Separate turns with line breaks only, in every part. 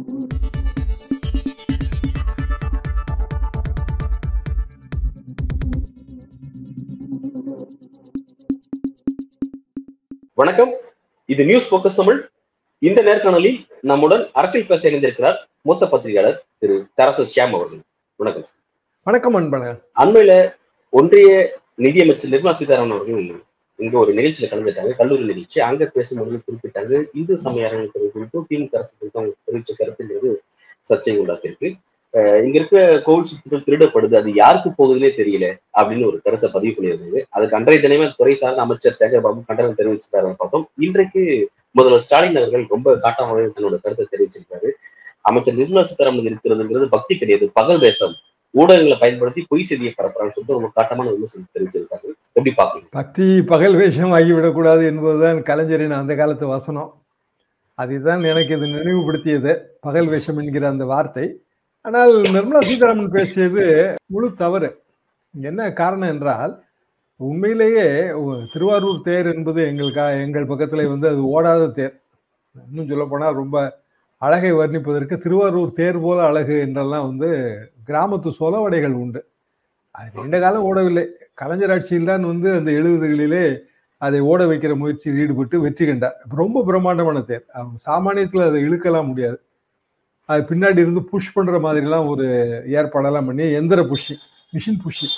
வணக்கம். இது news focus Tamil இந்த நேர்காணலில் நம்முடன் அரசியல் பேச இணைந்திருக்கிறார் மூத்த பத்திரிகையாளர் திரு தரசு ஷியாம் அவர்கள். வணக்கம்.
வணக்கம் அன்பழகன்.
அண்மையில ஒன்றிய நிதியமைச்சர் நிர்மலா சீதாராமன் அவர்கள் இங்க ஒரு நிகழ்ச்சியில கலந்துட்டாங்க கல்லூரி நிகழ்ச்சி. அங்க பேசும்போது குறிப்பிட்டாங்க இந்து சமய அறநிலையத்துறை குறித்தும் திமுக அரசு குறித்தும் அவங்க தெரிவிச்ச கருத்துங்கிறது சர்ச்சை உண்டாக்கியிருக்கு. இங்க இருக்க கோவில் சொத்துக்கள் திருடப்படுது. அது யாருக்கு போகுதுன்னே தெரியல அப்படின்னு ஒரு கருத்தை பதிவு பண்ணியிருந்தது அதுக்கு அன்றைய தினமே துறை சார்ந்த அமைச்சர் சேகர்பாபு கண்டனம் தெரிவிச்சிருக்காரு பார்த்தோம். இன்றைக்கு முதல்வர் ஸ்டாலின் அவர்கள் ரொம்ப காட்டாமல் தன்னோட கருத்தை தெரிவிச்சிருக்காரு. அமைச்சர் நிர்மலா சீதாராமன் இருக்கிறதுங்கிறது பக்தி கிடையாது பகல் வேஷம். ஊடகங்களை பயன்படுத்தி பொய் செய்தியை பரப்புறான்னு சொல்லிட்டு ரொம்ப காட்டமான விமர்சனம் தெரிவிச்சிருக்காங்க. எப்படி பார்க்கணும்
பக்தி பகல் வேஷம் ஆகிவிடக்கூடாது என்பதுதான் கலைஞரின் அந்த காலத்து வசனம். அதுதான் எனக்கு இது நினைவுபடுத்தியது பகல் வேஷம் என்கிற அந்த வார்த்தை. ஆனால் நிர்மலா சீதாராமன் பேசியது முழு தவறு. என்ன காரணம் என்றால் உண்மையிலேயே திருவாரூர் தேர் என்பது எங்களுக்கா எங்கள் பக்கத்துல வந்து அது ஓடாத தேர். இன்னும் சொல்ல போனால் ரொம்ப அழகை வர்ணிப்பதற்கு திருவாரூர் தேர் போல அழகு என்றெல்லாம் வந்து கிராமத்து சொலவடைகள் உண்டு. அது நீண்ட காலம் ஓடவில்லை. கலைஞர் ஆட்சியில் தான் வந்து அந்த எழுபதுகளிலே அதை ஓட வைக்கிற முயற்சியில் ஈடுபட்டு வெற்றி கண்டார். ரொம்ப பிரம்மாண்டமான தேர். அவங்க சாமானியத்தில் அதை இழுக்கலாம் முடியாது. அது பின்னாடி இருந்து புஷ் பண்ணுற மாதிரிலாம் ஒரு ஏற்பாடெல்லாம் பண்ணி எந்திர புஷி மிஷின் புஷி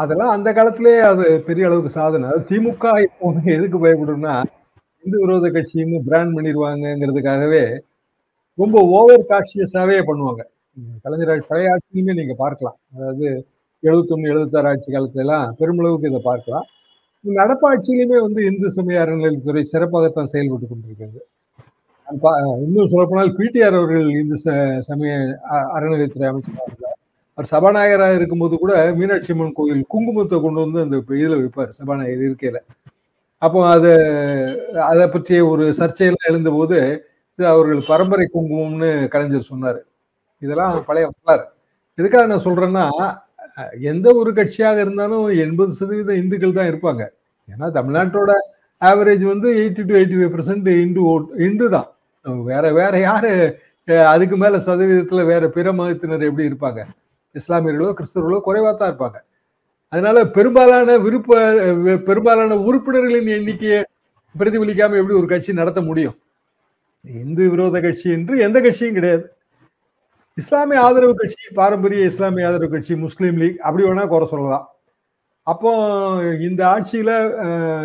அதெல்லாம் அந்த காலத்திலே அது பெரிய அளவுக்கு சாதனை. அது திமுக எப்பவுமே எதுக்கு பயப்படும்னா இந்து விரோத கட்சின்னு பிராண்ட் பண்ணிடுவாங்கங்கிறதுக்காகவே ரொம்ப ஓவர் காஷியஸாவே பண்ணுவாங்க. கலைஞர் பழைய ஆட்சியுமே நீங்க பார்க்கலாம். அதாவது எழுபத்தொன்னு எழுபத்தாறு ஆட்சி காலத்துல எல்லாம் பெருமளவுக்கு இதை பார்க்கலாம். நடப்பாட்சியிலுமே வந்து இந்து சமய அறநிலையத்துறை சிறப்பாகத்தான் செயல்பட்டு கொண்டிருக்கிறது. இன்னும் சொல்லப்போனால் பிடிஆர் அவர்கள் இந்து ச- சமய அறநிலையத்துறை அமைச்சராக இருந்தார். அவர் சபாநாயகராக இருக்கும்போது கூட மீனாட்சி அம்மன் கோயில் குங்குமத்தை கொண்டு வந்து அந்த இதுல வைப்பார். சபாநாயகர் இருக்கையில. அப்போ அது அதை பற்றிய ஒரு சர்ச்சையெல்லாம் எழுந்தபோது இது அவர்கள் பரம்பரை குங்குமம்னு கலைஞர் சொன்னார். இதெல்லாம் பழைய வரலாறு. எதுக்காக நான் சொல்கிறேன்னா எந்த ஒரு கட்சியாக இருந்தாலும் எண்பது சதவீதம் இந்துக்கள் தான் இருப்பாங்க. ஏன்னா தமிழ்நாட்டோட ஆவரேஜ் வந்து eighty two eighty five percent Hindu vote Hindu தான். வேற வேற யார் அதுக்கு மேலே சதவீதத்தில் வேற பிற மதத்தினர் எப்படி இருப்பாங்க? இஸ்லாமியர்களோ கிறிஸ்தவர்களோ குறைவாக தான் இருப்பாங்க. அதனால பெரும்பாலான விருப்ப பெரும்பாலான உறுப்பினர்களின் எண்ணிக்கையை பிரதிபலிக்காம எப்படி ஒரு கட்சி நடத்த முடியும்? இந்து விரோத கட்சி என்று எந்த கட்சியும் கிடையாது. இஸ்லாமிய ஆதரவு கட்சி பாரம்பரிய இஸ்லாமிய ஆதரவு கட்சி முஸ்லீம் லீக் அப்படி வேணா குறை சொல்லலாம். அப்போ இந்த ஆட்சியில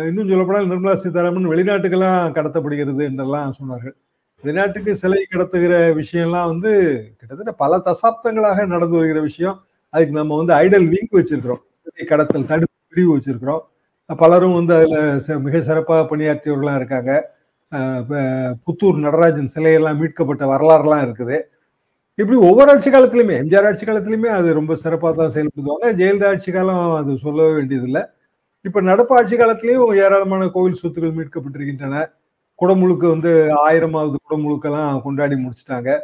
இன்னும் சொல்லப்போனால் நிர்மலா சீதாராமன் வெளிநாட்டுக்கெல்லாம் கடத்தப்படுகிறது என்றெல்லாம் சொன்னார்கள். வெளிநாட்டுக்கு சிலை கடத்துகிற விஷயம்லாம் வந்து கிட்டத்தட்ட பல தசாப்தங்களாக நடந்து வருகிற விஷயம். அதுக்கு நம்ம வந்து ஐடல் விங் வச்சிருக்கிறோம். கடத்தல் தடுப்பு பிரிவு வச்சிருக்கிறோம். பலரும் வந்து அதில் ச- மிக சிறப்பாக பணியாற்றியவர்களாக இருக்காங்க. புத்தூர் நடராஜன் சிலையெல்லாம் மீட்கப்பட்ட வரலாறுலாம் இருக்குது. இப்படி ஒவ்வொரு ஆட்சி காலத்திலுமே எம்ஜிஆர் ஆட்சி காலத்திலுமே அது ரொம்ப சிறப்பாக தான் செயல்படுத்துவாங்க ஜெயலலிதா ஆட்சி காலம் அது சொல்லவே வேண்டியதில்லை. இப்போ நடப்பு ஆட்சி காலத்திலையும் ஏராளமான கோவில் சொத்துக்கள் மீட்கப்பட்டிருக்கின்றன. குடமுழுக்க வந்து ஆயிரமாவது குடமுழுக்கெல்லாம் கொண்டாடி முடிச்சிட்டாங்க.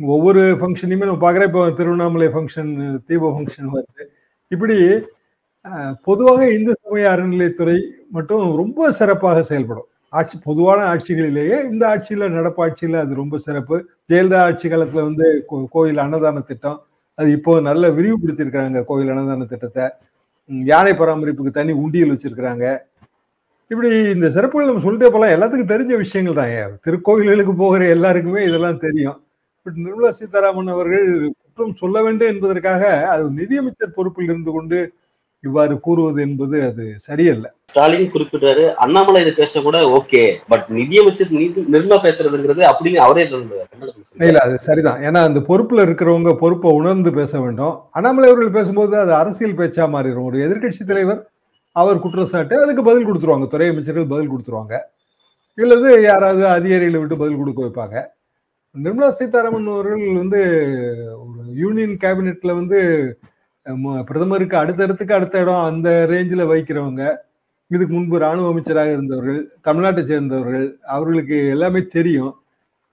ஒவ்வொரு ஃபங்க்ஷனையுமே நம்ம பார்க்குறேன் இப்போ திருவண்ணாமலை ஃபங்க்ஷன் தீப ஃபங்க்ஷன் வருது. இப்படி பொதுவாக இந்து சமய அறநிலையத்துறை மட்டும் ரொம்ப சிறப்பாக செயல்படும். ஆட்சி பொதுவான ஆட்சிகளிலேயே இந்த ஆட்சியில் நடப்பாட்சியில் அது ரொம்ப சிறப்பு. ஜெயலலிதா ஆட்சி காலத்தில் வந்து கோ- கோயில் அன்னதான திட்டம். அது இப்போ நல்ல விரிவுபடுத்தியிருக்காங்க கோயில் அன்னதான திட்டத்தை. யானை பராமரிப்புக்கு தனி உண்டியல் வச்சிருக்கிறாங்க. இப்படி இந்த சிறப்புகள் நம்ம சொல்லிட்டே போகலாம் எல்லாத்துக்கும் தெரிஞ்ச விஷயங்கள் தான். திருக்கோயில்களுக்கு போகிற எல்லாருக்குமே இதெல்லாம் தெரியும். பட் நிர்மலா சீதாராமன் அவர்கள் குற்றம் சொல்ல வேண்டும் என்பதற்காக அது நிதியமைச்சர் பொறுப்பில் இருந்து கொண்டு இவ்வாறு கூறுவது என்பது அது சரியல்ல.
ஸ்டாலின் குறிப்பிட்டாரு அண்ணாமலை இதை பேச கூட ஓகே பட் நிதியமைச்சர் நிதி- நிர்மலா பேசுறதுங்கிறது அப்படின்னு அவரே.
இல்ல அது சரிதான். ஏன்னா அந்த பொறுப்புல இருக்கிறவங்க பொறுப்பை உணர்ந்து பேச வேண்டும். அண்ணாமலை அவர்கள் பேசும்போது அது அரசியல் பேச்சா மாறிடும். ஒரு எதிர்க்கட்சி தலைவர் அவர் குற்றச்சாட்டு அதுக்கு பதில் கொடுத்துருவாங்க. துறை அமைச்சர்கள் பதில் கொடுத்துருவாங்க. இல்லது யாராவது அதிகாரிகளை விட்டு பதில் கொடுக்க வைப்பாங்க. நிர்மலா சீதாராமன் அவர்கள் வந்து ஒரு யூனியன் கேபினெட்ல வந்து பிரதமருக்கு அடுத்தடுத்துக்கு அடுத்த இடம் அந்த ரேஞ்சில் வைக்கிறவங்க இதுக்கு முன்பு ராணுவ அமைச்சராக இருந்தவர்கள் தமிழ்நாட்டை சேர்ந்தவர்கள் அவர்களுக்கு எல்லாமே தெரியும்.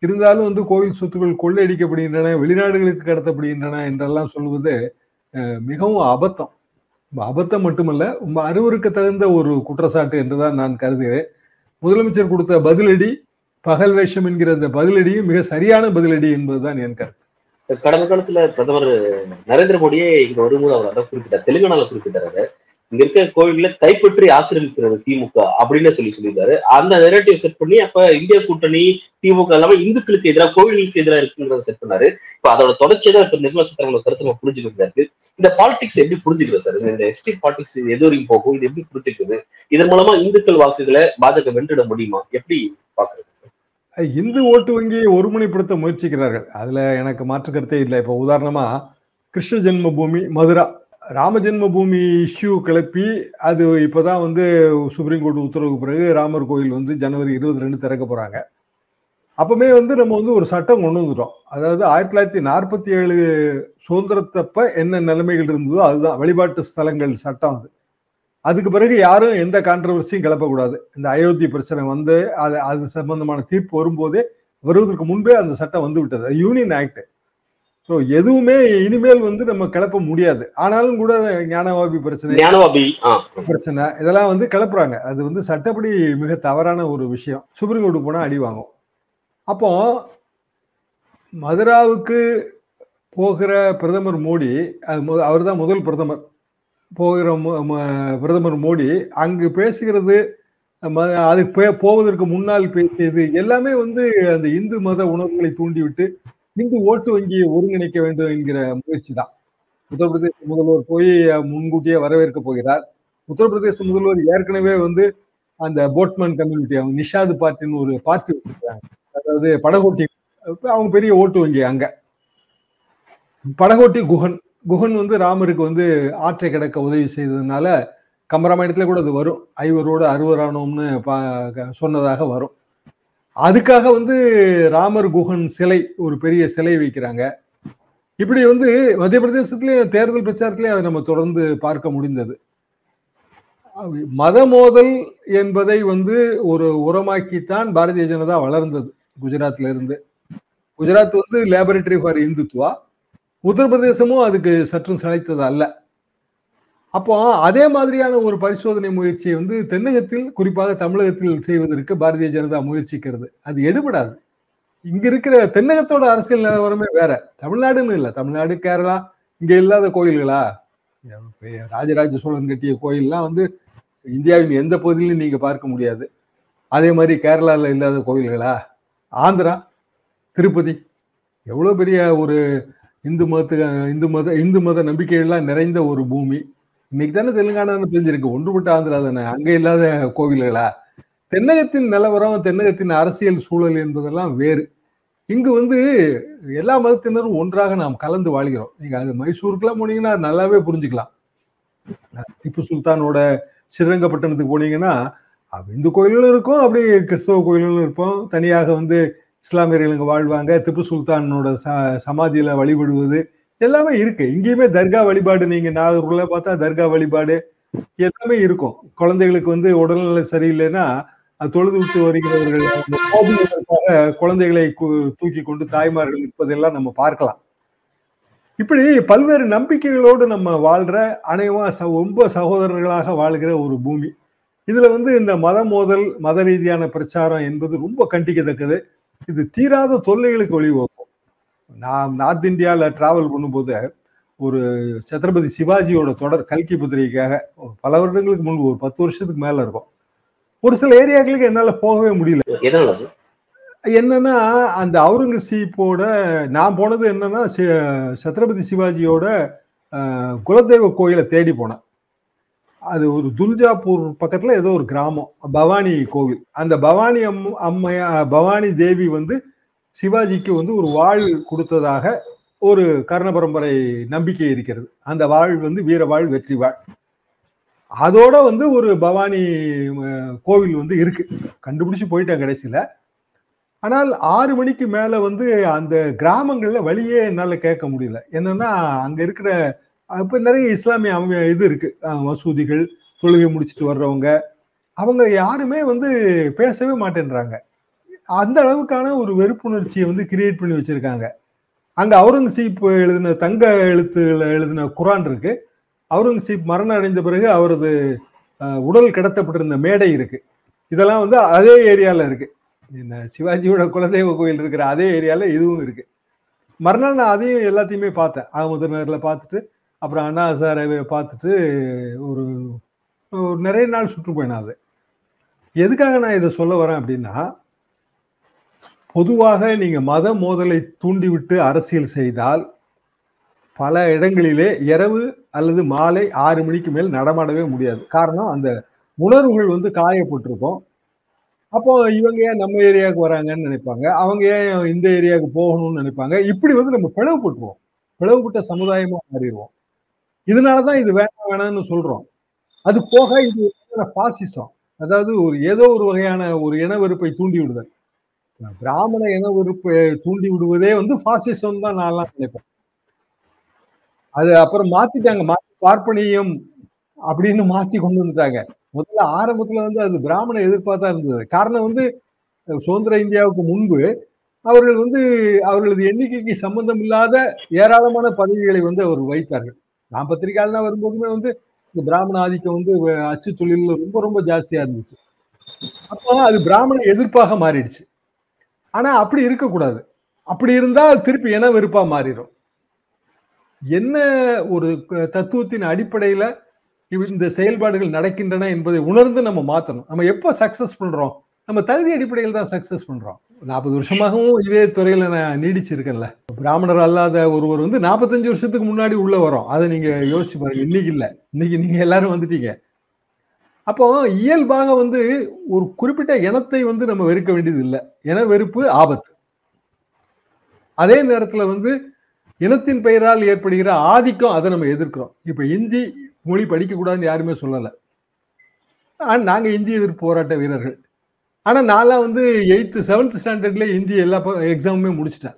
இருந்தாலும் வந்து கோவில் சொத்துக்கள் கொள்ளையடிக்கப்படுகின்றன வெளிநாடுகளுக்கு கடத்தப்படுகின்றன என்றெல்லாம் சொல்வது மிகவும் அபத்தம். அபத்தம் மட்டுமல்ல ரொம்ப அருவருக்கு தகுந்த ஒரு குற்றச்சாட்டு என்றுதான் நான் கருதுகிறேன். முதலமைச்சர் கொடுத்த பதிலடி பகல் வேஷம் என்கிற அந்த பதிலடியும் மிக சரியான பதிலடி என்பதுதான் என் கருத்து.
கடந்த காலத்துல பிரதமர் நரேந்திர மோடியே இங்க வரும்போது அவர் அதான் குறிப்பிட்டார். தெலுங்கானால குறிப்பிட்டாரு. இங்க இருக்க கோவில்ல கைப்பற்றி ஆக்கிரமிக்கிறது திமுக அப்படின்னு சொல்லி சொல்லியிருந்தாரு. அந்த நெரேட்டிவ் செட் பண்ணி அப்ப இந்திய கூட்டணி திமுக எல்லாமே இந்துக்களுக்கு எதிராக கோவில்களுக்கு எதிராக இருக்குங்கிறத செட் பண்ணாரு. இப்ப அதோட தொடர்ச்சியை தான் இப்ப நிர்மலா சீதாராமன் கருத்து நம்ம புரிஞ்சுக்கிட்டு இந்த பாலிடிக்ஸ் எப்படி புரிஞ்சுக்கிறது சார்? இந்த எஸ்டேட் பாலிடிக்ஸ் எது வரைக்கும் போகும்? இது எப்படி புரிஞ்சுக்குது? இதன் மூலமா இந்துக்கள் வாக்குகளை பாஜக வென்றிட முடியுமா? எப்படி பாக்குறது?
இந்து ஓட்டு வங்கியை ஒருமுனைப்படுத்த முயற்சிக்கிறார்கள். அதுல எனக்கு மாற்று கருத்தே இல்லை. இப்போ உதாரணமா கிருஷ்ண ஜென்ம பூமி மதுரா ராம ஜென்ம பூமி இஷ்யூ கிளப்பி அது இப்போதான் வந்து சுப்ரீம் கோர்ட் உத்தரவுக்கு பிறகு ராமர் கோயில் வந்து ஜனவரி இருபது ரெண்டு திறக்க போறாங்க. அப்பவுமே வந்து நம்ம வந்து ஒரு சட்டம் கொண்டு வந்துட்டோம். அதாவது ஆயிரத்தி தொள்ளாயிரத்தி நாற்பத்தி ஏழு சுதந்திரத்தப்ப என்ன நிலைமைகள் இருந்ததோ அதுதான். வழிபாட்டு ஸ்தலங்கள் சட்டம் அது. அதுக்கு பிறகு யாரும் எந்த கான்ட்ரவர்சியும் கிளப்பக்கூடாது. இந்த அயோத்தி பிரச்சனை வந்து அது அது சம்பந்தமான தீர்ப்பு வரும்போதே வருவதற்கு முன்பே அந்த சட்டம் வந்து விட்டது. யூனியன் ஆக்ட் ஸோ எதுவுமே இனிமேல் வந்து நம்ம கிளப்ப முடியாது. ஆனாலும் கூட ஞானவாபி பிரச்சனை பிரச்சனை இதெல்லாம் வந்து கிளப்புறாங்க. அது வந்து சட்டப்படி மிக தவறான ஒரு விஷயம். சுப்ரீம் கோர்ட்டு போனால் அடி வாங்கும். அப்போ மதுராவுக்கு போகிற பிரதமர் மோடி அது அவர் தான் முதல் பிரதமர். போகிற பிரதமர் மோடி அங்கு பேசுகிறது அது போவதற்கு முன்னால் பேசியது எல்லாமே வந்து அந்த இந்து மத உணர்வுகளை தூண்டிவிட்டு இந்து ஓட்டு வங்கியை ஒருங்கிணைக்க வேண்டும் என்கிற முயற்சி தான் உத்தரப்பிரதேச முதல்வர் போய் முன்கூட்டியே வரவேற்க போகிறார். உத்தரப்பிரதேச முதல்வர் ஏற்கனவே வந்து அந்த போட்மேன் கம்யூனிட்டி அவங்க நிஷாது பார்ட்டின்னு ஒரு பார்ட்டி வச்சிருக்காங்க. அதாவது படகோட்டி அவங்க பெரிய ஓட்டு வங்கி அங்க. படகோட்டி குஹன் குகன் வந்து ராமருக்கு வந்து ஆற்றை கிடக்க உதவி செய்ததுனால கம்பராமாயணத்துல கூட அது வரும். ஐவரோடு அறுவரானோம்னு சொன்னதாக வரும். அதுக்காக வந்து ராமர் குகன் சிலை ஒரு பெரிய சிலை வைக்கிறாங்க. இப்படி வந்து மத்திய பிரதேசத்திலேயும் தேர்தல் பிரச்சாரத்திலேயே அதை நம்ம தொடர்ந்து பார்க்க முடிந்தது. மத மோதல் என்பதை வந்து ஒரு உரமாக்கித்தான் பாரதிய ஜனதா வளர்ந்தது குஜராத்ல இருந்து குஜராத் வந்து லேபரேட்டரி ஃபார் இந்துத்துவா உத்தரப்பிரதேசமும் அதுக்கு சற்றும் சளைத்தது அல்ல. அப்போ அதே மாதிரியான ஒரு பரிசோதனை முயற்சியை வந்து தென்னகத்தில் குறிப்பாக தமிழகத்தில் செய்வதற்கு பாரதிய ஜனதா முயற்சிக்கிறது. அது எடுபடாது. இங்க இருக்கிற தென்னகத்தோட அரசியல் நிலவரமே வேற. தமிழ்நாடுன்னு இல்லை. தமிழ்நாடு கேரளா இங்க இல்லாத கோயில்களா? ராஜராஜ சோழன் கட்டிய கோயில்லாம் வந்து இந்தியாவின் எந்த பகுதியிலும் நீங்க பார்க்க முடியாது. அதே மாதிரி கேரளாவில் இல்லாத கோயில்களா? ஆந்திரா திருப்பதி எவ்வளோ பெரிய ஒரு இந்து மதத்துக்கு இந்து மத இந்து மத நம்பிக்கைகள்லாம் நிறைந்த ஒரு பூமி. இன்னைக்கு தானே தெலுங்கானான்னு தெரிஞ்சிருக்கு. ஒன்றுபட்ட ஆந்திரா தானே. அங்கே இல்லாத கோவில்களா? தென்னகத்தின் நிலவரம் தென்னகத்தின் அரசியல் சூழல் என்பதெல்லாம் வேறு. இங்கு வந்து எல்லா மதத்தினரும் ஒன்றாக நாம் கலந்து வாழ்கிறோம். நீங்க அது மைசூருக்குலாம் போனீங்கன்னா நல்லாவே புரிஞ்சுக்கலாம். திப்பு சுல்தானோட ஸ்ரீரங்கப்பட்டினத்துக்கு போனீங்கன்னா இந்து கோயில்களும் இருக்கும் அப்படியே கிறிஸ்தவ கோயில்களும் இருப்போம். தனியாக வந்து இஸ்லாமியர்கள் இங்கே வாழ்வாங்க திப்பு சுல்தானோட ச சமாதியில வழிபடுவது எல்லாமே இருக்கு. இங்கேயுமே தர்கா வழிபாடு நீங்க நாகூர்ல பார்த்தா தர்கா வழிபாடு எல்லாமே இருக்கும். குழந்தைகளுக்கு வந்து உடல்நிலை சரியில்லைன்னா தொழுது விட்டு வருகிறவர்கள் குழந்தைகளை தூக்கி கொண்டு தாய்மார்கள் இருப்பதெல்லாம் நம்ம பார்க்கலாம். இப்படி பல்வேறு நம்பிக்கைகளோடு நம்ம வாழ்ற அனைவா ரொம்ப சகோதரர்களாக வாழ்கிற ஒரு பூமி. இதுல வந்து இந்த மத மோதல் மத ரீதியான பிரச்சாரம் என்பது ரொம்ப கண்டிக்கத்தக்கது. இது தீராத தொல்லைகளுக்கு வழிவகுக்கும் நான் நார்த் இந்தியாவில் டிராவல் பண்ணும்போது ஒரு சத்ரபதி சிவாஜியோட தொடர் கல்கி பத்திரிகைக்காக பல வருடங்களுக்கு முன்பு ஒரு பத்து வருஷத்துக்கு மேல இருக்கும். ஒரு சில ஏரியாக்களுக்கு என்னால போகவே முடியல. என்னன்னா அந்த அவுரங்கசீப்போட நான் போனது என்னன்னா சத்ரபதி சிவாஜியோட குலதெய்வ கோயிலை தேடி போனேன். அது ஒரு துல்ஜாப்பூர் பக்கத்துல ஏதோ ஒரு கிராமம் பவானி கோவில். அந்த பவானி அம் அம்மையா பவானி தேவி வந்து சிவாஜிக்கு வந்து ஒரு வாழ் கொடுத்ததாக ஒரு கர்ண பரம்பரை நம்பிக்கை இருக்கிறது. அந்த வாழ் வந்து வீர வாழ் வெற்றி வாழ். அதோட வந்து ஒரு பவானி கோவில் வந்து இருக்கு. கண்டுபிடிச்சு போயிட்டேன் கடைசியில. ஆனால் ஆறு மணிக்கு மேல வந்து அந்த கிராமங்கள்ல வழியே என்னால கேட்க முடியல. என்னன்னா அங்க இருக்கிற அப்போ நிறைய இஸ்லாமிய அமை இது இருக்கு. மசூதிகள் தொழுகை முடிச்சுட்டு வர்றவங்க அவங்க யாருமே வந்து பேசவே மாட்டேன்றாங்க. அந்த அளவுக்கான ஒரு வெறுப்புணர்ச்சியை வந்து கிரியேட் பண்ணி வச்சிருக்காங்க. அங்க அவுரங்கசீப் எழுதின தங்க எழுத்துல எழுதின குரான் இருக்கு. அவுரங்கசீப் மரணம் அடைந்த பிறகு அவரது உடல் கடத்தப்பட்டிருந்த மேடை இருக்கு. இதெல்லாம் வந்து அதே ஏரியால இருக்கு. இந்த சிவாஜியோட குலதெய்வ கோயில் இருக்கிற அதே ஏரியால இதுவும் இருக்கு. மறுநாள் நான் அதையும் எல்லாத்தையுமே பார்த்தேன். ஆமதுநகர்ல பார்த்துட்டு அப்புறம் அண்ணா சாரை பார்த்துட்டு ஒரு ஒரு நிறைய நாள் சுற்றுப்பயணம் அது. எதுக்காக நான் இதை சொல்ல வரேன் அப்படின்னா பொதுவாக நீங்க மத மோதலை தூண்டிவிட்டு அரசியல் செய்தால் பல இடங்களிலே இரவு அல்லது மாலை ஆறு மணிக்கு மேல் நடமாடவே முடியாது. காரணம் அந்த உணர்வுகள் வந்து காயப்பட்டிருக்கும். அப்போ இவங்க ஏன் நம்ம ஏரியாவுக்கு வராங்கன்னு நினைப்பாங்க. அவங்க ஏன் இந்த ஏரியாவுக்கு போகணும்னு நினைப்பாங்க. இப்படி வந்து நம்ம பிளவுபட்டுருவோம். பிளவுபட்ட சமுதாயமா மாறிடுவோம். இதனாலதான் இது வேணாம் வேணாம்னு சொல்றோம். அது போக இது பாசிசம். அதாவது ஒரு ஏதோ ஒரு வகையான ஒரு இன வெறுப்பை தூண்டி விடுதல். பிராமண இன வெறுப்பை தூண்டி விடுவதே வந்து பாசிசம் தான் நான் நினைப்பேன். அது அப்புறம் மாத்திட்டாங்க. மாத்தி பார்ப்பனியம் அப்படின்னு மாத்தி கொண்டு வந்துட்டாங்க. முதல்ல ஆரம்பத்துல வந்து அது பிராமண எதிர்ப்பா தான் இருந்தது. காரணம் வந்து சுதந்திர இந்தியாவுக்கு முன்பு அவர்கள் வந்து அவர்களது எண்ணிக்கைக்கு சம்பந்தம் இல்லாத ஏராளமான பதவிகளை வந்து அவர் வைத்தார்கள் நான் பத்திரிகையாளனா வரும்போதுமே வந்து இந்த பிராமண ஆதிக்கம் வந்து அச்சு தொழில் ரொம்ப ரொம்ப ஜாஸ்தியா இருந்துச்சு. அப்போ அது பிராமண எதிர்ப்பாக மாறிடுச்சு. ஆனா அப்படி இருக்கக்கூடாது. அப்படி இருந்தா திருப்பி என வெறுப்பா மாறிடும். என்ன ஒரு தத்துவத்தின் அடிப்படையில இந்த செயல்பாடுகள் நடக்கின்றன என்பதை உணர்ந்து நம்ம மாத்தணும். நம்ம எப்போ சக்சஸ் பண்றோம்? நம்ம தகுதி அடிப்படையில் தான் சக்சஸ் பண்றோம். நாற்பது வருஷமாகவும் இதே துறையில நான் நீடிச்சிருக்கேன்ல. பிராமணர் அல்லாத ஒருவர் வந்து நாற்பத்தஞ்சு வருஷத்துக்கு முன்னாடி உள்ள வரும். அதை நீங்க யோசிச்சு பாருங்க. இன்னைக்கு இல்ல. இன்னைக்கு நீங்க எல்லாரும் வந்துட்டீங்க. அப்போ இயல்பாக வந்து ஒரு குறிப்பிட்ட இனத்தை வந்து நம்ம வெறுக்க வேண்டியது இல்லை. இன வெறுப்பு ஆபத்து. அதே நேரத்துல வந்து இனத்தின் பெயரால் ஏற்படுகிற ஆதிக்கம் அதை நம்ம எதிர்க்கிறோம். இப்ப இந்தி மொழி படிக்கக்கூடாதுன்னு யாருமே சொல்லலை. நாங்க இந்தி எதிர்ப்பு போராட்ட வீரர்கள். ஆனால் நான்லாம் வந்து எயித்து செவன்த் ஸ்டாண்டர்ட்ல ஹிந்தி எல்லா எக்ஸாமுமே முடிச்சிட்டேன்.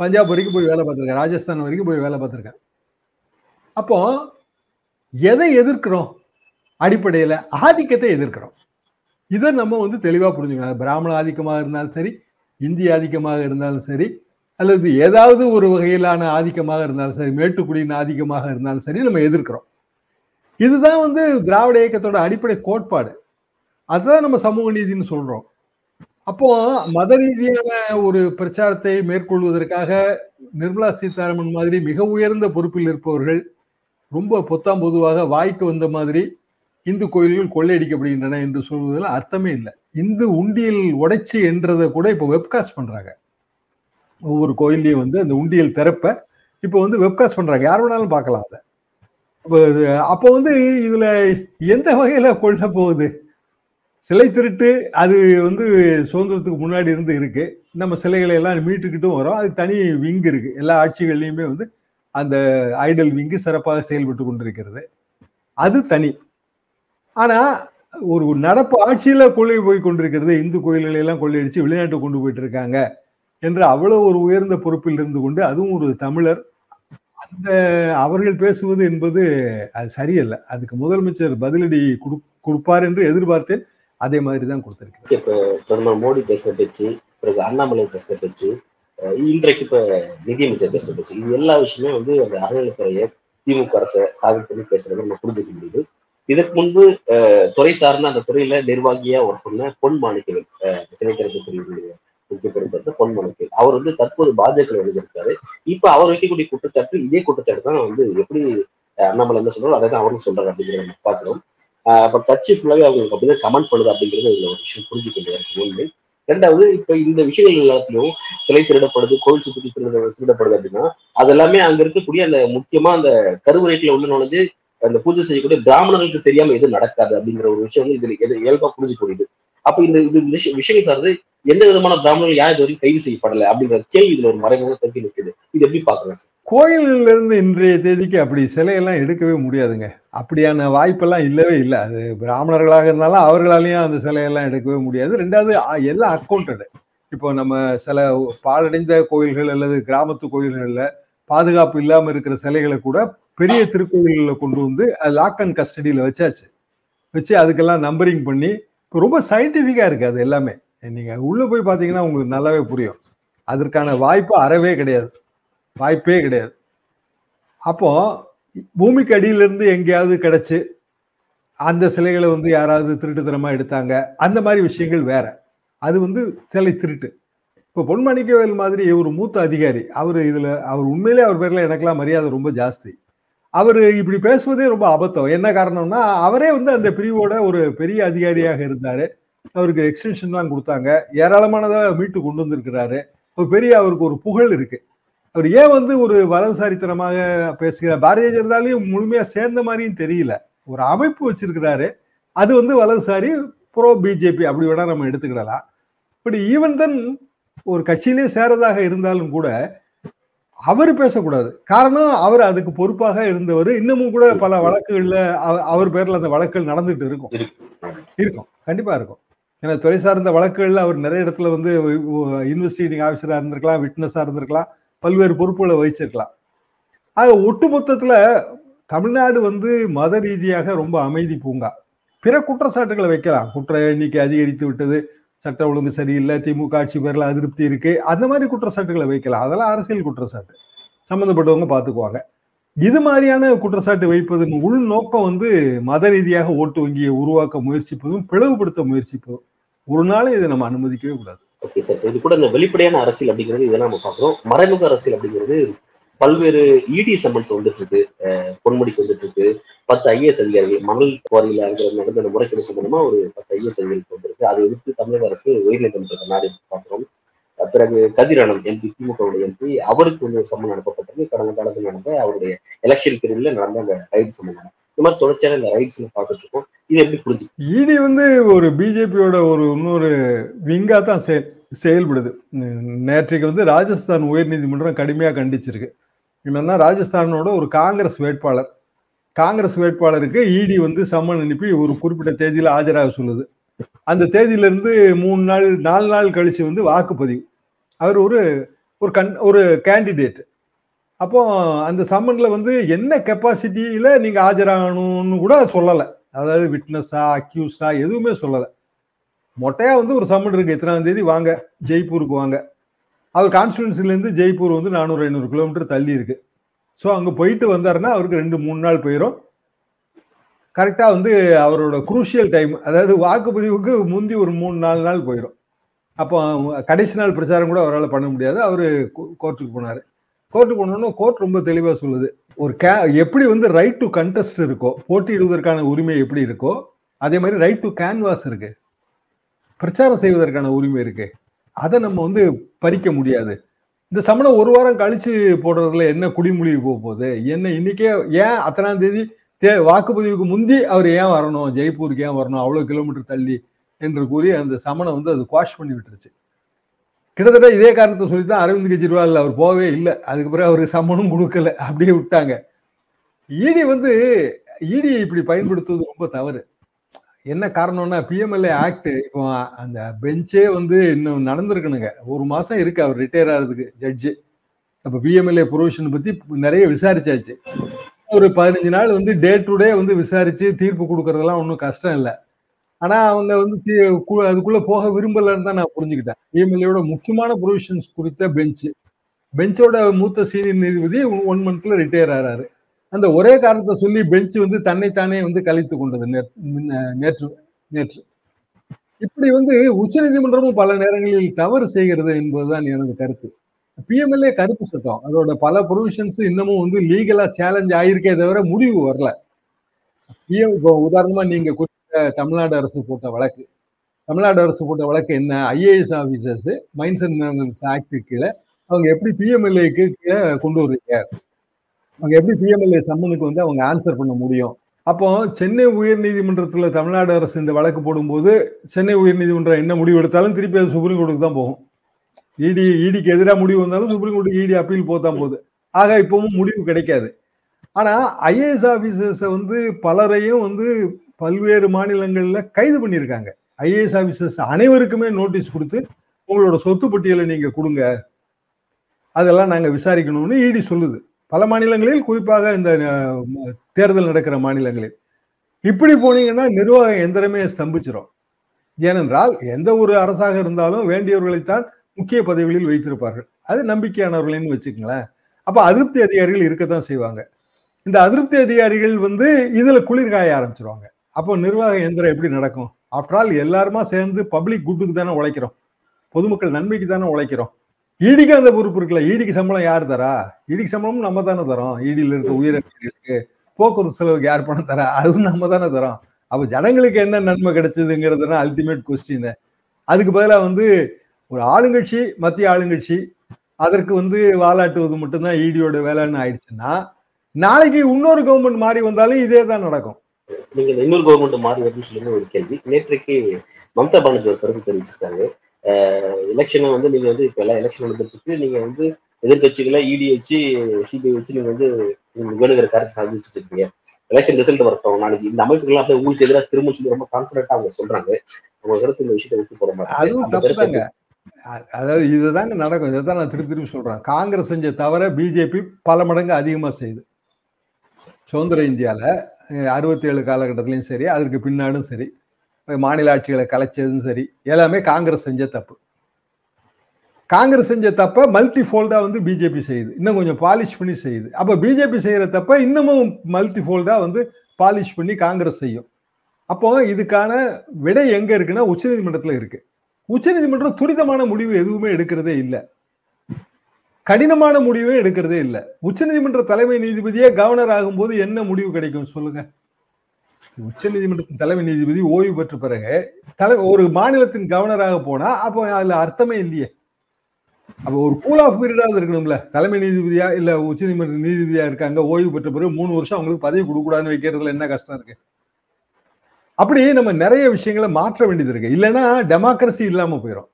பஞ்சாப் வரைக்கும் போய் வேலை பார்த்துருக்கேன். ராஜஸ்தான் வரைக்கும் போய் வேலை பார்த்துருக்கேன். அப்போ எதை எதிர்க்கிறோம்? அடிப்படையில் ஆதிக்கத்தை எதிர்க்கிறோம். இதை நம்ம வந்து தெளிவாக புரிஞ்சுக்கணும். பிராமண ஆதிக்கமாக இருந்தாலும் சரி இந்தி ஆதிக்கமாக இருந்தாலும் சரி அல்லது ஏதாவது ஒரு வகையிலான ஆதிக்கமாக இருந்தாலும் சரி மேட்டுக்குடியின் ஆதிக்கமாக இருந்தாலும் சரி நம்ம எதிர்க்கிறோம். இதுதான் வந்து திராவிட இயக்கத்தோட அடிப்படை கோட்பாடு. அதுதான் நம்ம சமூக நீதினு சொல்றோம். அப்போ மத ரீதியான ஒரு பிரச்சாரத்தை மேற்கொள்வதற்காக நிர்மலா சீதாராமன் மாதிரி மிக உயர்ந்த பொறுப்பில் இருப்பவர்கள் ரொம்ப பொத்தாம் பொதுவாக வாய்க்கு வந்த மாதிரி இந்து கோயில்கள் கொள்ளையடிக்கப்படுகின்றன என்று சொல்வதில் அர்த்தமே இல்லை. இந்து உண்டியல் உடைச்சி என்றதை கூட இப்போ வெப்காஸ்ட் பண்றாங்க. ஒவ்வொரு கோயில்லையும் வந்து அந்த உண்டியல் திறப்ப இப்போ வந்து வெப்காஸ்ட் பண்றாங்க. யார் வேணாலும் பார்க்கலாம் அதை. அப்போ வந்து இதுல எந்த வகையில கொள்ள போகுது? சிலை திருட்டு அது வந்து சுதந்திரத்துக்கு முன்னாடி இருந்து இருக்கு. நம்ம சிலைகளை எல்லாம் மீட்டுக்கிட்டும் வரோம். அது தனி விங் இருக்கு. எல்லா ஆட்சிகள்லையுமே வந்து அந்த ஐடல் விங்கு சிறப்பாக செயல்பட்டு கொண்டிருக்கிறது. அது தனி. ஆனா ஒரு நடப்பு ஆட்சியில கொள்ளை போய் கொண்டிருக்கிறது. இந்து கோயில்களை எல்லாம் கொள்ளையடிச்சு வெளிநாட்டு கொண்டு போயிட்டு இருக்காங்க என்று அவ்வளவு ஒரு உயர்ந்த பொறுப்பில் இருந்து கொண்டு அதுவும் ஒரு தமிழர். அந்த அவர்கள் பேசுவது என்பது அது சரியல்ல. அதுக்கு முதலமைச்சர் பதிலடி கொடுப்பார் என்று எதிர்பார்த்தேன். அதே மாதிரி தான் கொடுத்துருக்கு
இப்ப பிரதமர் மோடி பேசுற பேச்சு பிறகு அண்ணாமலை பேசுற பேச்சு இன்றைக்கு இப்ப நிதியமைச்சர் பேசுற பேச்சு இது எல்லா விஷயமே வந்து அந்த அறநிலைத்துறையை திமுக அரசை காவி பண்ணி பேசுறத நம்ம புரிஞ்சுக்க முடியுது. இதற்கு முன்பு துறை சார்ந்த அந்த துறையில நிர்வாகியா ஒரு சொன்ன பொன் மாணிக்கவேல் சிலைத்திறப்பு பிரிவுடைய முக்கிய பொறுப்பேற்ற பொன் மாணிக்கவேல் அவர் வந்து தற்போது பாஜக எழுதியிருக்காரு இப்ப அவர் வைக்கக்கூடிய குற்றச்சாட்டு இதே குற்றச்சாட்டு தான் வந்து எப்படி அண்ணாமலை என்ன சொல்றாரு அதை தான் அவரும் சொல்றாரு அப்படிங்கிறத நம்ம பாக்குறோம் அப்ப கட்சி ஃபுல்லாகவே அவங்களுக்கு அப்படிதான் கமெண்ட் பண்ணுது அப்படிங்கிறது இதுல ஒரு விஷயம் புரிஞ்சுக்க எனக்கு ஒண்ணு. ரெண்டாவது இப்ப இந்த விஷயங்கள் எல்லாத்துலயும் சிலை திருடப்படுது கோவில் சுத்தி திருட திருடப்படுது அப்படின்னா அது எல்லாமே அங்க இருக்கக்கூடிய அந்த முக்கியமா அந்த கருவறைக்குள்ள உள்ள நுழைஞ்சு அந்த பூஜை செய்யக்கூடிய பிராமணர்களுக்கு தெரியாம எதுவும் நடக்காது அப்படிங்கிற ஒரு விஷயம் வந்து இதுல எது இயல்பா புரிஞ்சுக்கூடியது அப்ப இந்த இது விஷயம் சார்ந்து எந்த விதமான பிராமணர்கள் யார் இது வரைக்கும் கைது செய்யப்படல அப்படிங்கிற கேள்வி இதுல ஒரு மறைமுக தங்கி நிற்குது. இது எப்படி பாக்குறேன் சார்?
கோயில்ல இருந்து இன்றைய தேதிக்கு அப்படி சிலையெல்லாம் எடுக்கவே முடியாதுங்க. அப்படியான வாய்ப்பெல்லாம் இல்லவே இல்லை. அது பிராமணர்களாக இருந்தாலும் அவர்களாலையும் அந்த சிலையெல்லாம் எடுக்கவே முடியாது. ரெண்டாவது எல்லாம் அக்கௌண்டடு இப்போ நம்ம சில பாலடைந்த கோயில்கள் அல்லது கிராமத்து கோயில்கள்ல பாதுகாப்பு இல்லாம இருக்கிற சிலைகளை கூட பெரிய திருக்கோயில்களில் கொண்டு வந்து லாக் அண்ட் கஸ்டடியில் வச்சாச்சு. வச்சு அதுக்கெல்லாம் நம்பரிங் பண்ணி இப்போ ரொம்ப சயின்டிஃபிக்கா இருக்கு அது எல்லாமே. நீங்க உள்ள போய் பார்த்தீங்கன்னா உங்களுக்கு நல்லாவே புரியும். அதற்கான வாய்ப்பு அறவே கிடையாது. வாய்ப்பே கிடையாது. அப்போ பூமிக்கு அடியிலிருந்து எங்கேயாவது கிடைச்சு அந்த சிலைகளை வந்து யாராவது திருட்டுத்தனமா எடுத்தாங்க அந்த மாதிரி விஷயங்கள் வேற. அது வந்து சிலை திருட்டு. இப்போ பொன்மணிக்கவேல் மாதிரி ஒரு மூத்த அதிகாரி அவர் இதுல அவர் உண்மையிலே அவர் பேர்ல எனக்கெல்லாம் மரியாதை ரொம்ப ஜாஸ்தி. அவர் இப்படி பேசுவதே ரொம்ப அபத்தம். என்ன காரணம்னா அவரே வந்து அந்த பிரிவோட ஒரு பெரிய அதிகாரியாக இருந்தாரு. அவருக்கு எக்ஸ்டென்ஷன்லாம் கொடுத்தாங்க. ஏராளமானதை மீட்டு கொண்டு வந்திருக்கிறாரு. ஒரு பெரிய அவருக்கு ஒரு புகழ் இருக்கு. அவர் ஏன் வந்து ஒரு வலதுசாரித்தனமாக பேசுகிறார்? பாரதிய ஜனதாலையும் முழுமையா சேர்ந்த மாதிரியும் தெரியல. ஒரு அமைப்பு வச்சிருக்கிறாரு. அது வந்து வலதுசாரி ப்ரோ பிஜேபி அப்படி வேணா நம்ம எடுத்துக்கிடலாம். பட் ஈவன் தென் ஒரு கட்சியிலே சேரதாக இருந்தாலும் கூட அவர் பேசக்கூடாது. காரணம் அவர் அதுக்கு பொறுப்பாக இருந்தவர். இன்னமும் கூட பல வழக்குகள்ல அவ- அவர் பேர்ல அந்த வழக்குகள் நடந்துட்டு இருக்கும். இருக்கும். கண்டிப்பா இருக்கும். ஏன்னா துறை சார்ந்த வழக்குகள்ல அவர் நிறைய இடத்துல வந்து இன்வெஸ்டிகேட்டிங் ஆஃபீஸராக இருந்திருக்கலாம் விட்னஸாக இருந்திருக்கலாம் பல்வேறு பொறுப்புகளை வகிச்சிருக்கலாம். ஆக ஒட்டுமொத்தத்தில் தமிழ்நாடு வந்து மத ரீதியாக ரொம்ப அமைதி பூங்கா. பிற குற்றச்சாட்டுகளை வைக்கலாம். குற்ற எண்ணிக்கை அதிகரித்து விட்டது சட்ட ஒழுங்கு சரியில்லை திமுக ஆட்சி பேரில் அதிருப்தி இருக்கு அந்த மாதிரி குற்றச்சாட்டுகளை வைக்கலாம். அதெல்லாம் அரசியல் குற்றச்சாட்டு. சம்மந்தப்பட்டவங்க பார்த்துக்குவாங்க. இது மாதிரியான குற்றச்சாட்டு வைப்பதன் உள்நோக்கம் வந்து மத ரீதியாக ஓட்டு வங்கியை உருவாக்க முயற்சிப்பதும் பிளவுபடுத்த முயற்சிப்பதும் ஒரு நாளும் இதை நம்ம அனுமதிக்கவே கூடாது.
ஓகே சார் இது கூட இந்த வெளிப்படையான அரசியல் அப்படிங்கிறது இதெல்லாம் நம்ம பார்க்குறோம். மறைமுக அரசியல் அப்படிங்கிறது பல்வேறு இடி சம்மன்ஸ் வந்துட்டு இருக்கு. பொன்முடிக்கு வந்துட்டு இருக்கு. பத்து ஐஏஎஸ் அதிகாரிகள் மணல் குவாரியில் நடந்த அந்த முறைகேடு சம்பந்தமா ஒரு பத்து ஐஏஎஸ் அதிகாரிகள் வந்திருக்கு. அதை எதிர்த்து தமிழக அரசு உயர்நீதிமன்றத்தை நாடி பார்க்கிறோம். பிறகு கதிரானந்த் எம்பி திமுகவுடைய எம்பி அவருக்கு வந்து சம்மன் அனுப்பப்பட்டது கடந்த காலத்தில் நடந்த அவருடைய எலெக்ஷன் பீரியட்ல நடந்த அந்த ரைட் சம்மன். இந்த மாதிரி தொடர்ச்சியான இந்த ரைட்ஸ் பார்த்துட்டு இருக்கோம் இது எப்படி புரிஞ்சு
இடி வந்து ஒரு பிஜேபியோட ஒரு இன்னொரு விங்கா தான் செயல் செயல்படுது. நேற்றைக்கு வந்து ராஜஸ்தான் உயர்நீதிமன்றம் கடுமையாக கண்டிச்சிருக்கு. என்னன்னா ராஜஸ்தானோட ஒரு காங்கிரஸ் வேட்பாளர். காங்கிரஸ் வேட்பாளருக்கு இடி வந்து சம்மன் அனுப்பி ஒரு குறிப்பிட்ட தேதியில ஆஜராக சொல்லுது. அந்த தேதியிலிருந்து மூணு நாள் நாலு நாள் கழிச்சு வந்து வாக்குப்பதிவு. அவர் ஒரு ஒரு கண் ஒரு கேண்டிடேட் அப்போ அந்த சம்மனில் வந்து என்ன கெப்பாசிட்டியில் நீங்கள் ஆஜராகணும்னு கூட சொல்லலை. அதாவது விட்னஸா அக்யூஸ்டா எதுவுமே சொல்லலை. மொட்டையாக வந்து ஒரு சம்மன் இருக்குது எத்தனாம் தேதி வாங்க ஜெய்ப்பூருக்கு வாங்க. அவர் கான்ஸ்டுவன்சிலேருந்து ஜெய்ப்பூர் வந்து நானூறு ஐநூறு கிலோமீட்டர் தள்ளி இருக்குது ஸோ அங்கே போயிட்டு வந்தாருன்னா அவருக்கு ரெண்டு மூணு நாள் போயிடும் கரெக்டாக வந்து அவரோட குரூஷியல் டைம் அதாவது வாக்குப்பதிவுக்கு முந்தி ஒரு மூணு நாலு நாள் போயிடும் அப்போ கடைசி நாள் பிரச்சாரம் கூட அவரால் பண்ண முடியாது. அவர் கோர்ட்டுக்கு போனார். கோர்ட்டுக்கு போனோன்னு கோர்ட் ரொம்ப தெளிவாக சொல்லுது. ஒரு கே எப்படி வந்து ரைட் டு கண்டெஸ்ட் இருக்கோ போட்டியிடுவதற்கான உரிமை எப்படி இருக்கோ அதே மாதிரி ரைட் டு கேன்வாஸ் இருக்கு. பிரச்சாரம் செய்வதற்கான உரிமை இருக்கு. அதை நம்ம வந்து பறிக்க முடியாது. இந்த சமணம் ஒரு வாரம் கழிச்சு போடுறதுல என்ன குடிமொழிவு போக போகுது? என்ன இன்னைக்கே ஏன் அத்தனாம் தேதி தே வாக்குப்பதிவுக்கு முந்தி அவர் ஏன் வரணும்? ஜெய்ப்பூருக்கு ஏன் வரணும்? அவ்வளோ கிலோமீட்டர் தள்ளி என்று கூறி அந்த சமணம் வந்து அது குவாஷ் பண்ணி விட்டுருச்சு. கிட்டத்தட்ட இதே காரணத்தை சொல்லி தான் அரவிந்த் கெஜ்ரிவால் அவர் போகவே இல்லை. அதுக்கு பிறகு அவருக்கு சம்மனும் கொடுக்கல. அப்படியே விட்டாங்க. இடி வந்து இடியை இப்படி பயன்படுத்துவது ரொம்ப தவறு. என்ன காரணம்னா பிஎம்எல்ஏ ஆக்ட் இப்போ அந்த பெஞ்சே வந்து இன்னும் நடந்திருக்கணுங்க. ஒரு மாசம் இருக்கு. அவர் ரிட்டையர் ஆகிறதுக்கு ஜட்ஜு அப்போ பிஎம்எல்ஏ ப்ரொவிஷன் பத்தி நிறைய விசாரிச்சாச்சு. ஒரு பதினஞ்சு நாள் வந்து டே டு டே வந்து விசாரிச்சு தீர்ப்பு கொடுக்கறதெல்லாம் ஒன்றும் கஷ்டம் இல்லை. ஆனா அவங்க வந்து தீ- அதுக்குள்ள போக விரும்பலன்னு தான் நான் புரிஞ்சுக்கிட்டேன். பிஎம்எல்ஏயோட முக்கியமான ப்ரொவிஷன்ஸ் குறித்த பெஞ்ச் பெஞ்சோட மூத்த சீனியர் நீதிபதி ஒன் மந்த்ல ரிட்டையர் ஆறாரு. அந்த ஒரே காரணத்தை சொல்லி பெஞ்ச் வந்து தன்னைத்தானே வந்து கழித்து கொண்டது நேற்று நேற்று நேற்று. இப்படி வந்து உச்சநீதிமன்றமும் பல நேரங்களில் தவறு செய்கிறது என்பதுதான் எனது கருத்து. பிஎம்எல்ஏ கருப்பு சட்டம் அதோட பல ப்ரொவிஷன்ஸ் இன்னமும் வந்து லீகலா சேலஞ்ச் ஆயிருக்கே தவிர முடிவு வரல. பிஎம் இப்போ உதாரணமா நீங்க குறிப்பிட்ட தமிழ்நாடு அரசு போட்ட வழக்கு. தமிழ்நாடு அரசு போட்ட வழக்கு என்ன? IAS officers mines and minerals act கீழே அவங்க எப்படி பிஎம்எல்ஏக்கு கீழே கொண்டு வருவீங்க அவங்க எப்படி பிஎம்எல்ஏ சம்மனுக்கு வந்து அவங்க ஆன்சர் பண்ண முடியும்? அப்போ சென்னை உயர்நீதிமன்றத்தில் தமிழ்நாடு அரசு இந்த வழக்கு போடும்போது சென்னை உயர் நீதிமன்றம் என்ன முடிவு எடுத்தாலும் திருப்பி அது சுப்ரீம் கோர்ட்டுக்கு தான் போகும். இடி இடிக்கு எதிராக முடிவு வந்தாலும் சுப்ரீம் கோர்ட்டுக்கு இடி அப்பீல் போதான் போகுது. ஆக இப்பவும் முடிவு கிடைக்காது. ஆனா ஐஏஎஸ் ஆபீசர்ஸை வந்து பலரையும் வந்து பல்வேறு மாநிலங்கள்ல கைது பண்ணியிருக்காங்க. ஐஏஎஸ் ஆபீசர்ஸ் அனைவருக்குமே நோட்டீஸ் கொடுத்து உங்களோட சொத்து பட்டியலை நீங்க கொடுங்க. அதெல்லாம் நாங்க விசாரிக்கணும்னு இடி சொல்லுது. பல மாநிலங்களில் குறிப்பாக இந்த தேர்தல் நடக்கிற மாநிலங்களில். இப்படி போனீங்கன்னா நிர்வாக எந்திரமே ஸ்தம்பிச்சிடும் ஏனென்றால் எந்த ஒரு அரசாக இருந்தாலும் வேண்டியவர்களைத்தான் முக்கிய பதவிகளில் வைத்திருப்பார்கள். அது நம்பிக்கையானவர்கள்னு வச்சுக்கங்களேன். அப்போ அதிருப்தி அதிகாரிகள் இருக்கத்தான் செய்வாங்க. இந்த அதிருப்தி அதிகாரிகள் வந்து இதில் குளிர் காய ஆரம்பிச்சிருவாங்க. அப்போ நிர்வாக எந்திரம் எப்படி நடக்கும்? ஆஃப்டர் ஆல் எல்லாருமா சேர்ந்து பப்ளிக் குட்டுக்கு தானே உழைக்கிறோம். பொதுமக்கள் நன்மைக்கு தானே உழைக்கிறோம். ஈடிக்கு அந்த பொறுப்பு இருக்குல்ல? ஈடிக்கு சம்பளம் யார் தரா? ஈடிக்கு சம்பளமும் நம்ம தானே தரோம். ஈடியில் இருக்க உயிரிழப்புகளுக்கு போக்குவரத்து செலவுக்கு யார் பணம் தரா? அதுவும் நம்ம தானே தரோம். அப்போ ஜனங்களுக்கு என்ன நன்மை கிடைச்சதுங்கிறதுனா அல்டிமேட் கொஸ்டின் அதுக்கு பதிலாக வந்து ஒரு ஆளுங்கட்சி மத்திய ஆளுங்கட்சி அதற்கு வந்து வாலாட்டுவது மட்டும்தான் ஈடியோட வேலைன்னு ஆயிடுச்சுன்னா நாளைக்கு இன்னொரு கவர்மெண்ட் மாறி வந்தாலும் இதே தான் நடக்கும்.
நீங்க இன்னொரு கவர்மெண்ட் மாறி வருதுன்னு சொல்லுங்க ஒரு கேள்வி. நேற்றைக்கு மம்தா பானர்ஜி ஒரு கருத்து தெரிவிச்சிருக்காங்க எலெக்ஷனை வந்து நீங்க வந்து இப்ப எல்லாம் எலெக்ஷன் நடந்துட்டு நீங்க வந்து எதிர்கட்சிகளை இடி வச்சு சிபிஐ வச்சு நீங்க வந்து உங்களுக்கு வேணுங்கிற கருத்தை சாதிச்சுட்டு இருக்கீங்க. எலெக்ஷன் ரிசல்ட் வரட்டும் நாளைக்கு இந்த அமைப்புகள்லாம் அப்படியே உங்களுக்கு எதிராக திரும்ப சொல்லி ரொம்ப கான்பிடண்டா அவங்க சொல்றாங்க. அவங்க கருத்து இந்த விஷயத்தை விட்டு போட மாட்டாங்க.
தாங்க அதாவது இதுதாங்க நடக்கும். இதை தான் நான் திருப்பி திருப்பி சொல்றேன். காங்கிரஸ் செஞ்ச தவிர பிஜேபி பல மடங்கு அதிகமாக செய்யுது சுதந்திர இந்தியாவில் அறுபத்தி ஏழு காலகட்டத்திலையும் சரி அதற்கு பின்னாடும் சரி மாநில ஆட்சிகளை கலைச்சதும் சரி எல்லாமே காங்கிரஸ் செஞ்ச தப்பு. காங்கிரஸ் செஞ்ச தப்பை மல்டி ஃபோல்டாக வந்து பிஜேபி செய்யுது. இன்னும் கொஞ்சம் பாலிஷ் பண்ணி செய்யுது. அப்போ பிஜேபி செய்கிற தப்பை இன்னமும் மல்டி ஃபோல்டாக வந்து பாலிஷ் பண்ணி காங்கிரஸ் செய்யும். அப்போ இதுக்கான விடை எங்கே இருக்குன்னா உச்சநீதிமன்றத்தில் இருக்குது உச்சநீதிமன்றம் துரிதமான முடிவு எதுவுமே எடுக்கிறதே இல்லை. கடினமான முடிவே எடுக்கிறதே இல்லை. உச்சநீதிமன்ற தலைமை நீதிபதியே கவர்னர் ஆகும்போது என்ன முடிவு கிடைக்கும் சொல்லுங்க. உச்சநீதிமன்றத்தின் தலைமை நீதிபதி ஓய்வு பெற்ற பிறகு தலை ஒரு மாநிலத்தின் கவர்னராக போனா அப்போ அதுல அர்த்தமே இல்லையே. அப்ப ஒரு கூல் ஆஃப் பீரியடாவது இருக்கணும்ல. தலைமை நீதிபதியா இல்ல உச்சநீதிமன்ற நீதிபதியா இருக்காங்க ஓய்வு பெற்ற பிறகு மூணு வருஷம் அவங்களுக்கு பதவி கொடுக்கூடாதுன்னு வைக்கிறதுல என்ன கஷ்டம் இருக்கு? அப்படி நம்ம நிறைய விஷயங்களை மாற்ற வேண்டியது இருக்கு. இல்லைன்னா டெமோக்ரஸி இல்லாமல் போயிடும்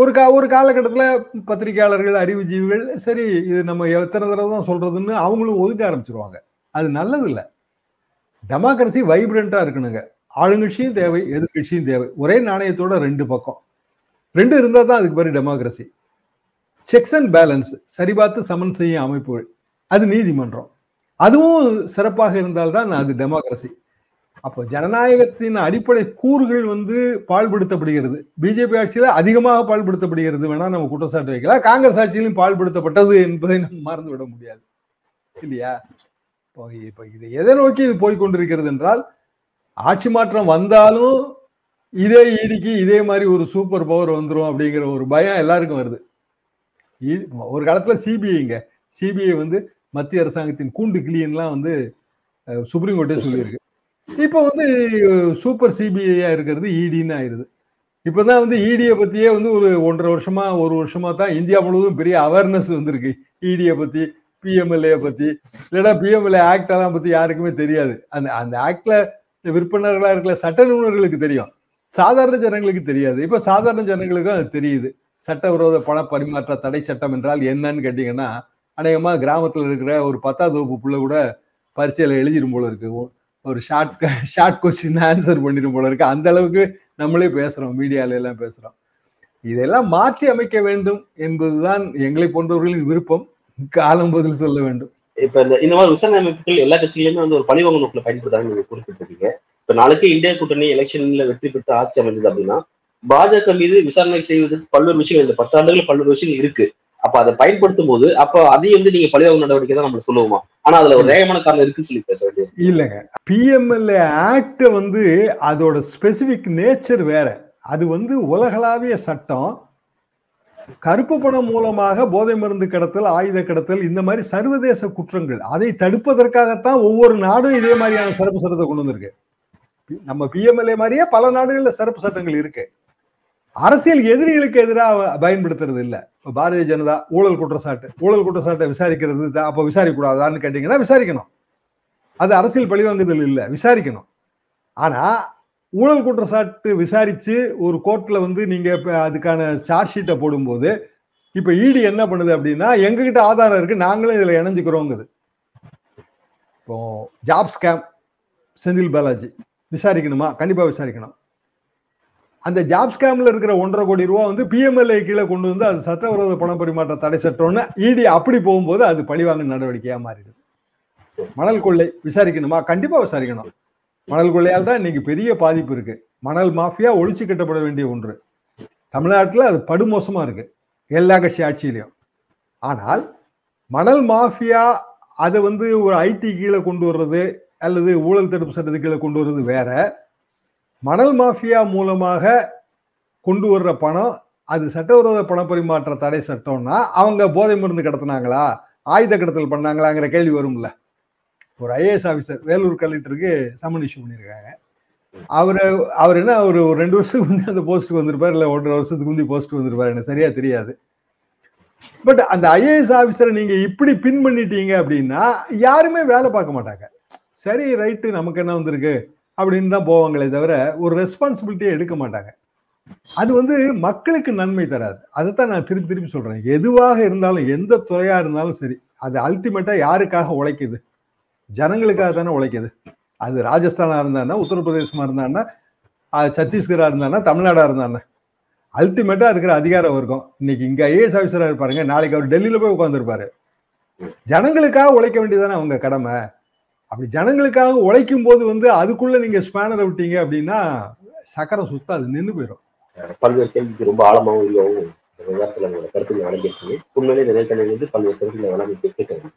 ஒரு கா ஒரு காலகட்டத்தில் பத்திரிகையாளர்கள் அறிவுஜீவிகள் சரி இது நம்ம எத்தனை தடவை தான் சொல்றதுன்னு அவங்களும் ஒதுக்க ஆரம்பிச்சிருவாங்க. அது நல்லது இல்லை. டெமோக்ரஸி வைப்ரண்ட்டாக இருக்கணுங்க. ஆளுங்கட்சியும் தேவை எதிர்கட்சியும் தேவை. ஒரே நாணயத்தோட ரெண்டு பக்கம். ரெண்டு இருந்தால் தான் அதுக்கு பேர் டெமோக்ரஸி செக்ஸ் அண்ட் பேலன்ஸ் சரிபார்த்து சமன் செய்யும் அமைப்புகள். அது நீதிமன்றம். அதுவும் சிறப்பாக இருந்தால்தான் அது டெமோக்ரஸி அப்போ ஜனநாயகத்தின் அடிப்படை கூறுகள் வந்து பால்படுத்தப்படுகிறது பிஜேபி ஆட்சியில அதிகமாக பால்படுத்தப்படுகிறது வேணா நம்ம குற்றச்சாட்டு வைக்கலாம். காங்கிரஸ் ஆட்சியிலும் பால்படுத்தப்பட்டது என்பதை நம்ம மறந்து விட முடியாது. இல்லையா? இப்போ இப்போ இது எதை நோக்கி இது போய்கொண்டிருக்கிறது என்றால் ஆட்சி மாற்றம் வந்தாலும் இதே ஈடிக்கு இதே மாதிரி ஒரு சூப்பர் பவர் வந்துடும் அப்படிங்கிற ஒரு பயம் எல்லாருக்கும் வருது. ஒரு காலத்துல சிபிஐங்க சிபிஐ வந்து மத்திய அரசாங்கத்தின் கூண்டு கிளியன்லாம் வந்து சுப்ரீம் கோர்ட்டே சொல்லியிருக்கு. இப்போ வந்து சூப்பர் சிபிஐயா இருக்கிறது இடின்னு ஆயிருது. இப்போதான் வந்து இடியை பத்தியே வந்து ஒரு ஒன்றரை வருஷமா ஒரு வருஷமா தான் இந்தியா முழுவதும் பெரிய அவேர்னஸ் வந்திருக்கு. இடியை பத்தி பிஎம்எல்ஏ பத்தி. இல்லைன்னா பிஎம்எல்ஏ ஆக்ட் எல்லாம் பத்தி யாருக்குமே தெரியாது. அந்த அந்த ஆக்ட்ல விற்பனர்களா இருக்கிற சட்ட நிபுணர்களுக்கு தெரியும். சாதாரண ஜனங்களுக்கு தெரியாது. இப்ப சாதாரண ஜனங்களுக்கும் அது தெரியுது. சட்டவிரோத பண பரிமாற்ற தடை சட்டம் என்றால் என்னன்னு கேட்டீங்கன்னா அநேகமா கிராமத்துல இருக்கிற ஒரு பத்தாவது வகுப்பு பிள்ளை கூட பரீட்சையில எழுதிடும் போல இருக்கு. ஒரு ஷார்ட் ஷார்ட் கொஸ்டின் ஆன்சர் பண்ணிடும் போல இருக்கு. அந்த அளவுக்கு நம்மளே பேசுறோம் மீடியால எல்லாம் பேசுறோம். இதெல்லாம் மாற்றி அமைக்க வேண்டும் என்பதுதான் எங்களை போன்றவர்களின் விருப்பம். காலம் பதில் சொல்ல வேண்டும்.
இப்ப இந்த இந்த மாதிரி விசாரணை அமைப்புகள் எல்லா கட்சிகளுமே வந்து ஒரு பழிவாங்க நோக்கில் பயன்படுத்தாங்க நீங்க குறிப்பிட்டிருக்கீங்க. இப்ப நாளைக்கு இந்தியா கூட்டணி எலெக்ஷன்ல வெற்றி பெற்று ஆட்சி அமைஞ்சது அப்படின்னா பாஜக மீது விசாரணை செய்வதற்கு பல்வேறு விஷயங்கள் இந்த பத்தாண்டுகள் பல்வேறு விஷயங்கள் இருக்கு. அப்ப அதை பயன்படுத்தும் போது அப்ப அதையும் வந்து நீங்க பழிவாங்க நடவடிக்கை தான் நம்ம சொல்லுவோமா? ஆனா அதுல ஒரு நியாயமான காரணம் இருக்குன்னு சொல்லி பேச வேண்டியது.
இல்லைங்க. பிஎம்எல்ஏ ஆக்ட் வந்து அதோட ஸ்பெசிபிக் நேச்சர் வேற. அது வந்து உலகளாவிய சட்டம். கருப்பு பணம் மூலமாக போதை மருந்து கடத்தல் ஆயுத கடத்தல் இந்த மாதிரி சர்வதேச குற்றங்கள். அதை தடுப்பதற்காகத்தான் ஒவ்வொரு நாடும் இதே மாதிரியான சிறப்பு சட்டத்தை கொண்டு வந்திருக்கு. நம்ம பிஎம்எல்ஏ மாதிரியே பல நாடுகள்ல சிறப்பு சட்டங்கள் இருக்கு. அரசியல் எதிரிகளுக்கு எதிராக பயன்படுத்துறது இல்ல. பாரதிய ஜனதா ஊழல் குற்றச்சாட்டு ஊழல் குற்றச்சாட்டை விசாரிக்கிறது அப்ப விசாரிக்க கூடாதான்னு கேட்டீங்கன்னா விசாரிக்கணும். அது அரசியல் பழிவாங்குதல் இல்ல விசாரிக்கணும். ஆனா ஊழல் குற்றச்சாட்டு விசாரிச்சு ஒரு கோர்ட்ல வந்து நீங்க அதுக்கான சார்ஜ் ஷீட்டை போடும்போது இப்ப ஈடு என்ன பண்ணுது அப்படின்னா எங்ககிட்ட ஆதாரம் இருக்கு நாங்களும் இதுல இணைஞ்சுக்கிறோங்குது. இப்போ ஜாப் ஸ்கேம் செந்தில் பாலாஜி விசாரிக்கணுமா? கண்டிப்பா விசாரிக்கணும். அந்த ஜாப் ஸ்கேம்ல இருக்கிற ஒன்றரை கோடி ரூபா வந்து பிஎம்எல்ஏ கீழே கொண்டு வந்து அது சட்டவிரோத பண பரிமாற்ற தடை சட்டம்னு இடி அப்படி போகும்போது அது பழிவாங்க நடவடிக்கையா மாறிடுது. மணல் கொள்ளை விசாரிக்கணுமா? கண்டிப்பா விசாரிக்கணும். மணல் கொள்ளையால் தான் இன்னைக்கு பெரிய பாதிப்பு இருக்கு. மணல் மாஃபியா ஒழிச்சு கட்டப்பட வேண்டிய ஒன்று. தமிழ்நாட்டில் அது படுமோசமா இருக்கு. எல்லா கட்சி ஆட்சியிலையும். ஆனால் மணல் மாஃபியா அதை வந்து ஒரு ஐடி கீழே கொண்டு வர்றது அல்லது ஊழல் தடுப்பு சட்டத்து கீழே கொண்டு வர்றது வேற. மணல் மாஃபியா மூலமாக கொண்டு வர்ற பணம் அது சட்டவிரோத பண பரிமாற்ற தடை சட்டம்னா அவங்க போதை மருந்து கடத்தினாங்களா ஆயுத கடத்தல் பண்ணாங்களாங்கிற கேள்வி வரும்ல. ஒரு ஐஏஎஸ் ஆஃபீஸர் வேலூர் கலெக்டருக்கு சம்மன் இஷ்யூ பண்ணியிருக்காங்க அவர் அவர் என்ன அவர் ஒரு ரெண்டு வருஷத்துக்கு முந்தைய அந்த போஸ்ட்டுக்கு வந்திருப்பார் இல்லை ஒன்றரை வருஷத்துக்கு முந்தைய போஸ்ட்டுக்கு வந்திருப்பார் எனக்கு சரியா தெரியாது. பட் அந்த ஐஏஎஸ் ஆஃபீஸரை நீங்க இப்படி பின் பண்ணிட்டீங்க அப்படின்னா யாருமே வேலை பார்க்க மாட்டாங்க. சரி ரைட்டு நமக்கு என்ன வந்திருக்கு? அப்படின்னு தான் போவாங்களே தவிர ஒரு ரெஸ்பான்சிபிலிட்டியை எடுக்க மாட்டாங்க. அது வந்து மக்களுக்கு நன்மை தராது. அதைத்தான் நான் திருப்பி திருப்பி சொல்றேன். எதுவாக இருந்தாலும் எந்த துறையா இருந்தாலும் சரி அது அல்டிமேட்டா யாருக்காக உழைக்குது? ஜனங்களுக்காக தானே உழைக்குது. அது ராஜஸ்தானா இருந்தான்னா உத்தரப்பிரதேசமா இருந்தான்னா சத்தீஸ்கரா இருந்தான்னா தமிழ்நாடா இருந்தான்னா. அல்டிமேட்டா இருக்கிற அதிகார வர்க்கம். இன்னைக்கு இங்க ஐஏஎஸ் ஆஃபீஸரா இருப்பாருங்க நாளைக்கு அவர் டெல்லியில போய் உட்காந்துருப்பாரு ஜனங்களுக்காக உழைக்க வேண்டியதானே அவங்க கடமை. அப்படி ஜனங்களுக்காக உழைக்கும் போது வந்து அதுக்குள்ள நீங்க ஸ்பேனரை விட்டீங்க அப்படின்னா சக்கரம் சுத்த அது நின்று போயிடும்
பல்வேறு கேள்விக்கு ரொம்ப ஆழமாகவும் இல்லவும் நேரத்தில் உங்களோட கருத்துக்களை வழங்கியிருக்கீங்க. உண்மையிலே நிறைய கல்வி வந்து பல்வேறு கருத்துக்களை வழங்கி கேட்கிறேன்